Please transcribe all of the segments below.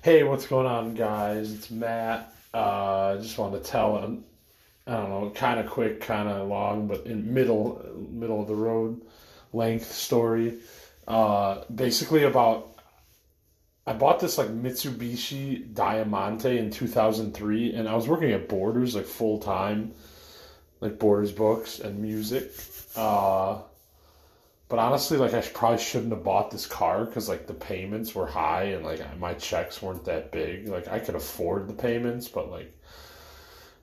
Hey, what's going on, guys? It's Matt. Uh, I just wanted to tell an I don't know, kind of quick, kind of long, but in middle middle of the road length story. Uh, basically about I bought this like Mitsubishi Diamante in 2003, and I was working at Borders like full time, like Borders books and music. Uh, but honestly, like I probably shouldn't have bought this car because like the payments were high and like my checks weren't that big. Like I could afford the payments, but like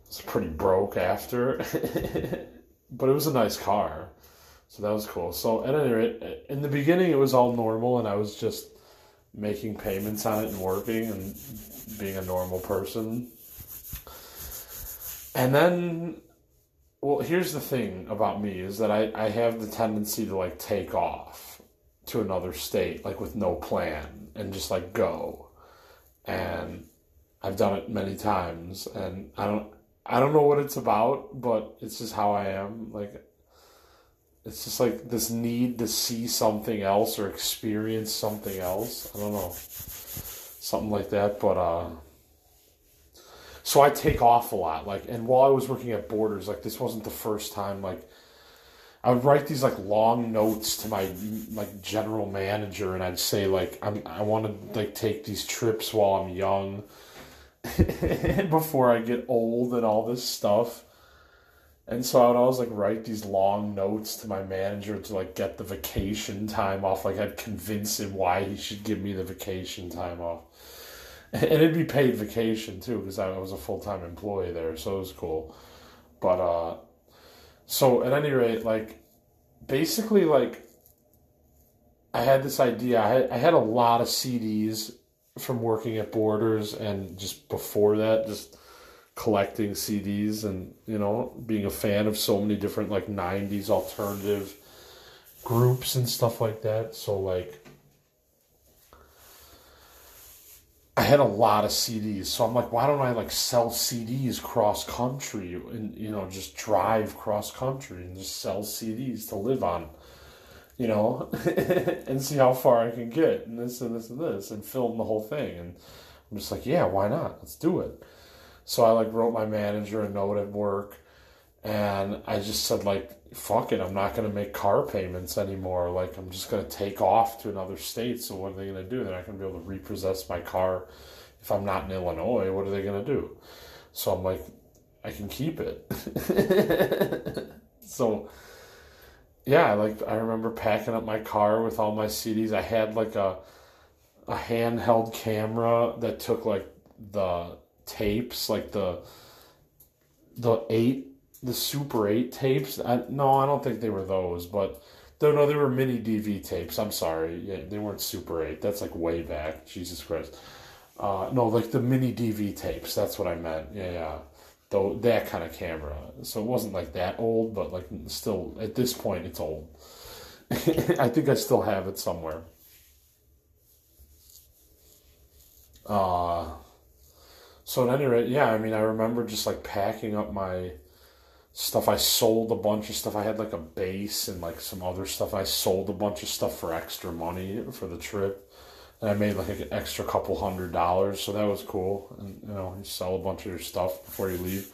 it's pretty broke after. but it was a nice car, so that was cool. So at any rate, in the beginning, it was all normal, and I was just making payments on it and working and being a normal person. And then well, here's the thing about me is that I, I have the tendency to like take off to another state, like with no plan and just like go. And I've done it many times and I don't I don't know what it's about, but it's just how I am. Like it's just like this need to see something else or experience something else. I don't know. Something like that, but uh so I take off a lot. Like, and while I was working at Borders, like this wasn't the first time. Like, I would write these like long notes to my like general manager, and I'd say like I'm I want to like take these trips while I'm young, before I get old and all this stuff. And so I would always like write these long notes to my manager to like get the vacation time off. Like I'd convince him why he should give me the vacation time off and it'd be paid vacation too because I was a full time employee there, so it was cool. But uh, so at any rate, like basically, like I had this idea. I had, I had a lot of CDs from working at Borders, and just before that, just collecting CDs, and you know, being a fan of so many different like '90s alternative groups and stuff like that. So like I had a lot of CDs, so I'm like, why don't I like sell CDs cross country and you know just drive cross country and just sell CDs to live on, you know, and see how far I can get and this and this and this and film the whole thing and I'm just like, yeah, why not? Let's do it. So I like wrote my manager a note at work and I just said like fuck it I'm not going to make car payments anymore. Like I'm just going to take off to another state so what are they going to do? They're not going to be able to repossess my car if I'm not in Illinois. What are they going to do? So I'm like I can keep it. So yeah like I remember packing up my car with all my CDs I had like a a handheld camera that took like the tapes like the the eight the Super 8 tapes. I, no, I don't think they were those, but no, no, they were mini DV tapes. I'm sorry, yeah, they weren't Super 8. That's like way back. Jesus Christ. Uh, no, like the mini DV tapes. That's what I meant. Yeah, yeah. Though that kind of camera. So it wasn't like that old, but like still at this point it's old. I think I still have it somewhere. Uh so at any rate, yeah, I mean I remember just like packing up my stuff I sold a bunch of stuff. I had like a bass and like some other stuff. I sold a bunch of stuff for extra money for the trip. And I made like an extra couple hundred dollars, so that was cool. And you know, you sell a bunch of your stuff before you leave.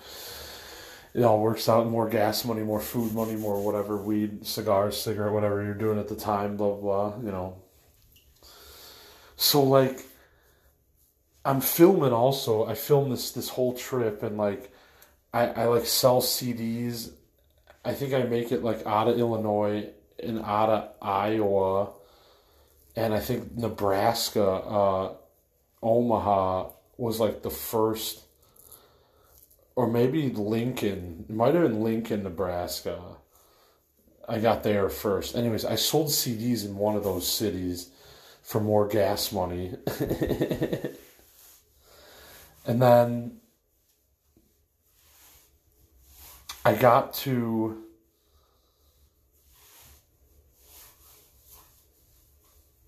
It all works out. More gas money, more food money, more whatever weed, cigars, cigarette, whatever you're doing at the time. Blah blah. You know. So like, I'm filming also. I filmed this this whole trip and like I, I like sell CDs. I think I make it like out of Illinois and out of Iowa, and I think Nebraska, uh, Omaha was like the first, or maybe Lincoln. Might have been Lincoln, Nebraska. I got there first. Anyways, I sold CDs in one of those cities for more gas money. and then I got to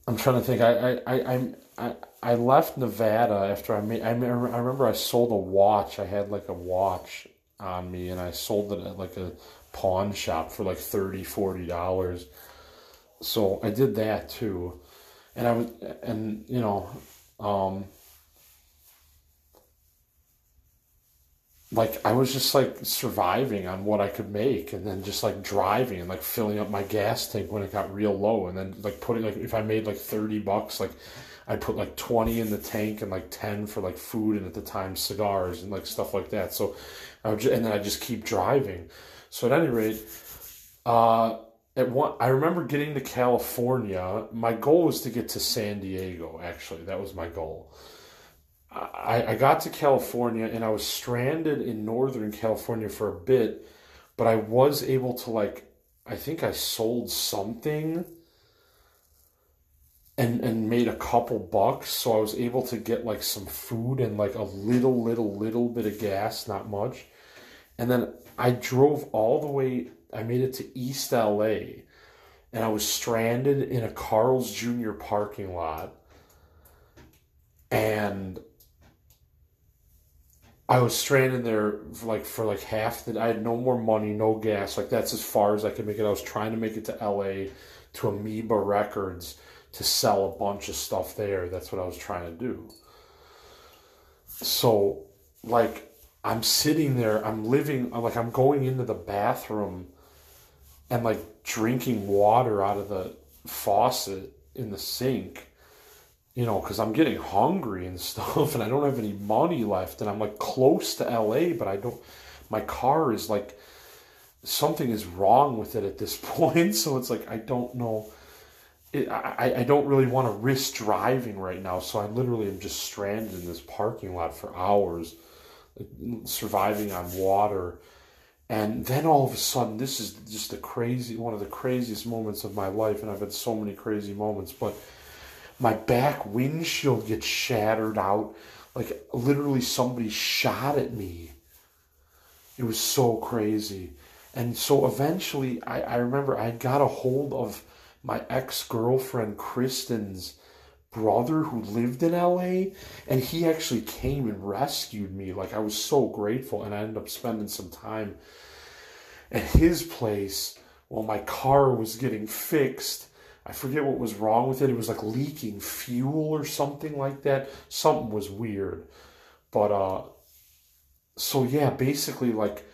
I'm trying to think. I I I I, I left Nevada after I made. I, I remember I sold a watch. I had like a watch on me, and I sold it at like a pawn shop for like 30 40 dollars. So I did that too, and I was and you know, um, like I was just like surviving on what I could make and then just like driving and like filling up my gas tank when it got real low and then like putting like if I made like 30 bucks like I'd put like 20 in the tank and like 10 for like food and at the time cigars and like stuff like that. So I would just, and then I just keep driving. So at any rate uh at one I remember getting to California. My goal was to get to San Diego actually. That was my goal I, I got to California and I was stranded in Northern California for a bit, but I was able to like I think I sold something and and made a couple bucks, so I was able to get like some food and like a little little little bit of gas, not much. And then I drove all the way I made it to East LA and I was stranded in a Carl's Jr. parking lot. And I was stranded there for like for like half the. I had no more money, no gas. Like that's as far as I could make it. I was trying to make it to L.A. to Amoeba Records to sell a bunch of stuff there. That's what I was trying to do. So, like, I'm sitting there. I'm living. Like, I'm going into the bathroom, and like drinking water out of the faucet in the sink you know, because I'm getting hungry and stuff, and I don't have any money left, and I'm like close to LA, but I don't. My car is like something is wrong with it at this point, so it's like I don't know. It, I, I don't really want to risk driving right now, so I literally am just stranded in this parking lot for hours, surviving on water. And then all of a sudden, this is just the crazy, one of the craziest moments of my life, and I've had so many crazy moments, but my back windshield gets shattered out. Like literally somebody shot at me. It was so crazy. And so eventually I, I remember I got a hold of my ex girlfriend Kristen's brother who lived in LA and he actually came and rescued me. Like I was so grateful and I ended up spending some time at his place while my car was getting fixed I forget what was wrong with it. It was like leaking fuel or something like that. Something was weird. But uh so yeah, basically like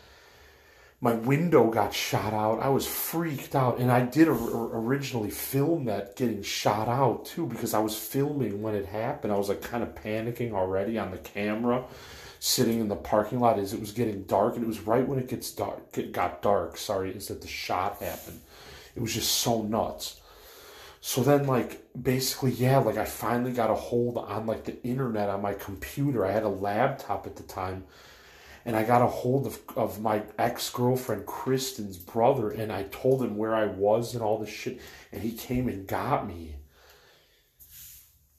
my window got shot out. I was freaked out and I did originally film that getting shot out too because I was filming when it happened. I was like kind of panicking already on the camera sitting in the parking lot as it was getting dark and it was right when it gets dark it got dark sorry is that the shot happened it was just so nuts so then, like, basically, yeah, like I finally got a hold on like the internet on my computer. I had a laptop at the time, and I got a hold of, of my ex girlfriend Kristen's brother, and I told him where I was and all this shit, and he came and got me.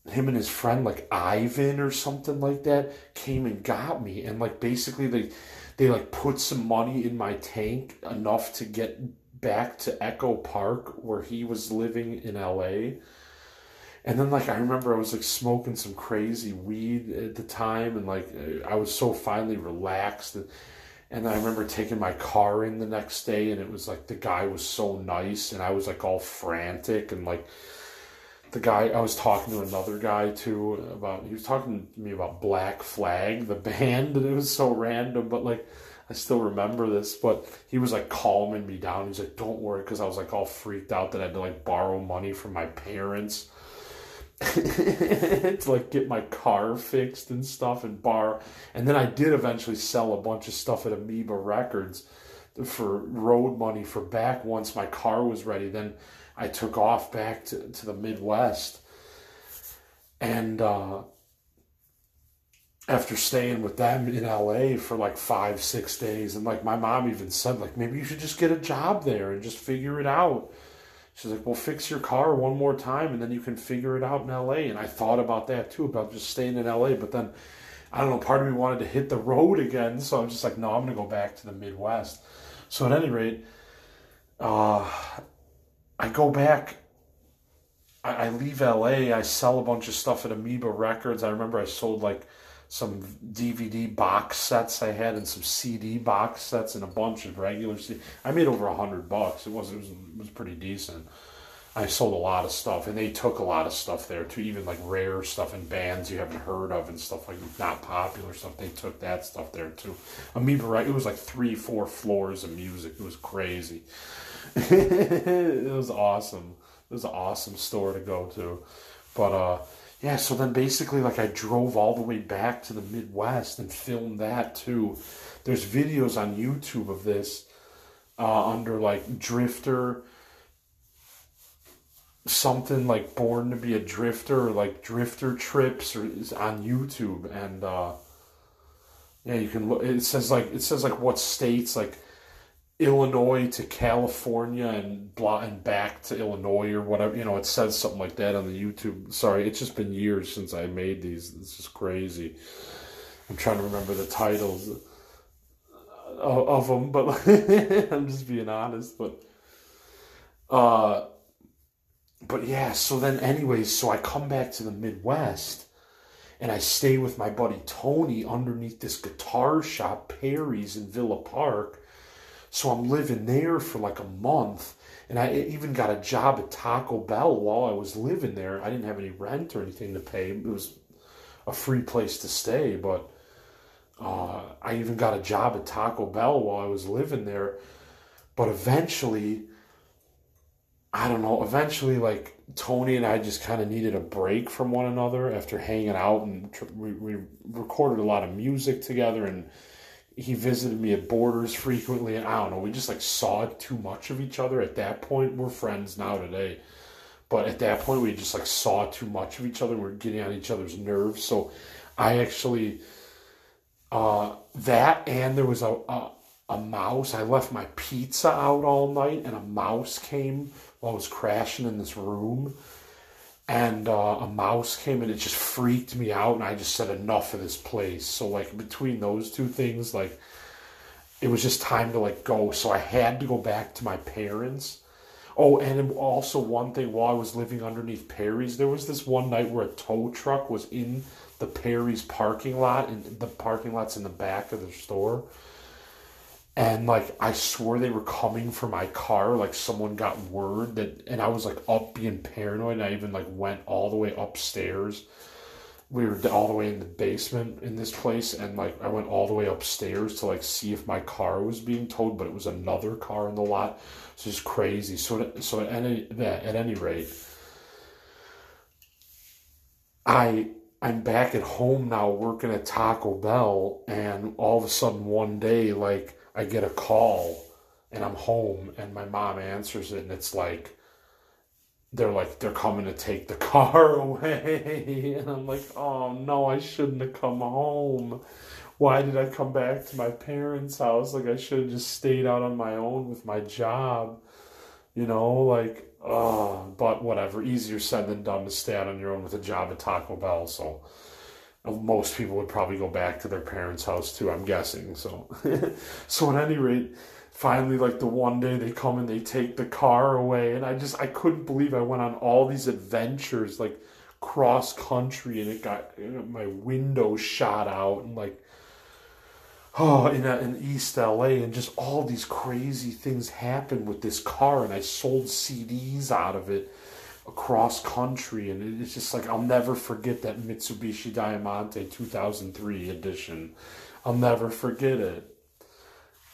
Him and his friend, like Ivan or something like that, came and got me, and like basically they they like put some money in my tank enough to get back to Echo Park where he was living in LA. And then like I remember I was like smoking some crazy weed at the time and like I was so finally relaxed and, and I remember taking my car in the next day and it was like the guy was so nice and I was like all frantic and like the guy I was talking to another guy too about he was talking to me about Black Flag the band and it was so random but like I still remember this, but he was like calming me down. He's like, "Don't worry," because I was like all freaked out that I had to like borrow money from my parents to like get my car fixed and stuff and borrow. And then I did eventually sell a bunch of stuff at Amoeba Records for road money for back once my car was ready. Then I took off back to, to the Midwest. And uh, after staying with them in LA for like five, six days. And like my mom even said, like, maybe you should just get a job there and just figure it out. She's like, well, fix your car one more time and then you can figure it out in LA. And I thought about that too, about just staying in LA. But then, I don't know, part of me wanted to hit the road again. So I'm just like, no, I'm going to go back to the Midwest. So at any rate, uh, I go back. I, I leave LA. I sell a bunch of stuff at Amoeba Records. I remember I sold like some DVD box sets I had and some CD box sets and a bunch of regular CD. I made over a hundred bucks. It was, it was it was pretty decent. I sold a lot of stuff, and they took a lot of stuff there too, even like rare stuff and bands you haven't heard of and stuff like not popular stuff. They took that stuff there too. Amoeba, right? It was like three, four floors of music. It was crazy. it was awesome. It was an awesome store to go to, but uh, yeah. So then basically, like I drove all the way back to the Midwest and filmed that too. There's videos on YouTube of this uh, under like Drifter something like born to be a drifter or like drifter trips or is on youtube and uh yeah you can look it says like it says like what states like illinois to california and blah and back to illinois or whatever you know it says something like that on the youtube sorry it's just been years since i made these it's just crazy i'm trying to remember the titles of, of them but i'm just being honest but uh but yeah, so then, anyways, so I come back to the Midwest and I stay with my buddy Tony underneath this guitar shop, Perry's in Villa Park. So I'm living there for like a month. And I even got a job at Taco Bell while I was living there. I didn't have any rent or anything to pay. It was a free place to stay, but uh, I even got a job at Taco Bell while I was living there. But eventually, I don't know. Eventually, like Tony and I just kind of needed a break from one another after hanging out, and we, we recorded a lot of music together. And he visited me at Borders frequently, and I don't know. We just like saw too much of each other at that point. We're friends now today, but at that point, we just like saw too much of each other. We we're getting on each other's nerves. So, I actually uh, that and there was a, a a mouse. I left my pizza out all night, and a mouse came while I was crashing in this room. And uh, a mouse came and it just freaked me out, and I just said enough of this place. So like between those two things, like it was just time to like go. So I had to go back to my parents. Oh, and also one thing while I was living underneath Perry's, there was this one night where a tow truck was in the Perry's parking lot, and the parking lot's in the back of the store and like I swore they were coming for my car. Like someone got word that, and I was like up being paranoid. And I even like went all the way upstairs. We were all the way in the basement in this place, and like I went all the way upstairs to like see if my car was being towed, but it was another car in the lot. It's just crazy. So so at any at any rate, I I'm back at home now working at Taco Bell, and all of a sudden one day like I get a call and I'm home and my mom answers it and it's like they're like they're coming to take the car away and I'm like, "Oh no, I shouldn't have come home. Why did I come back to my parents' house? Like I should have just stayed out on my own with my job." You know, like oh, but whatever, easier said than done to stay out on your own with a job at Taco Bell, so most people would probably go back to their parents' house too. I'm guessing. So, so at any rate, finally, like the one day they come and they take the car away, and I just I couldn't believe I went on all these adventures like cross country, and it got you know, my window shot out, and like oh in a, in East LA, and just all these crazy things happened with this car, and I sold CDs out of it across country, and it's just like I'll never forget that Mitsubishi Diamante 2003 edition. I'll never forget it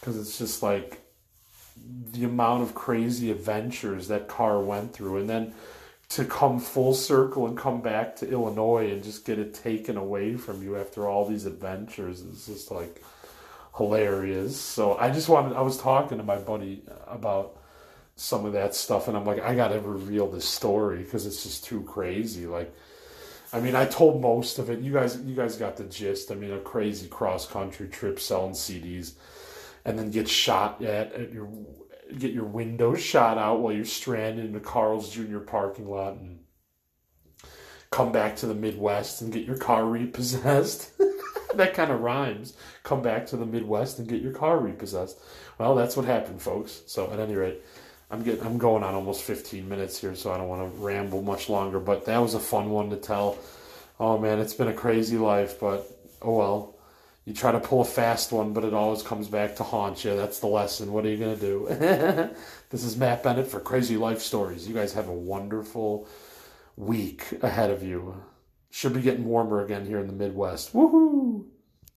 because it's just like the amount of crazy adventures that car went through, and then to come full circle and come back to Illinois and just get it taken away from you after all these adventures is just like hilarious. So I just wanted I was talking to my buddy about some of that stuff and I'm like I got to reveal this story because it's just too crazy like I mean I told most of it. You guys you guys got the gist. I mean a crazy cross country trip selling CDs and then get shot at, at your get your window shot out while you're stranded in the Carl's Jr. parking lot and come back to the Midwest and get your car repossessed. That kind of rhymes. Come back to the Midwest and get your car repossessed. Well that's what happened folks. So at any rate I'm getting I'm going on almost 15 minutes here, so I don't want to ramble much longer. But that was a fun one to tell. Oh man, it's been a crazy life, but oh well. You try to pull a fast one, but it always comes back to haunt you. That's the lesson. What are you to do? this is Matt Bennett for Crazy Life Stories. You guys have a wonderful week ahead of you. Should be getting warmer again here in the Midwest. Woohoo!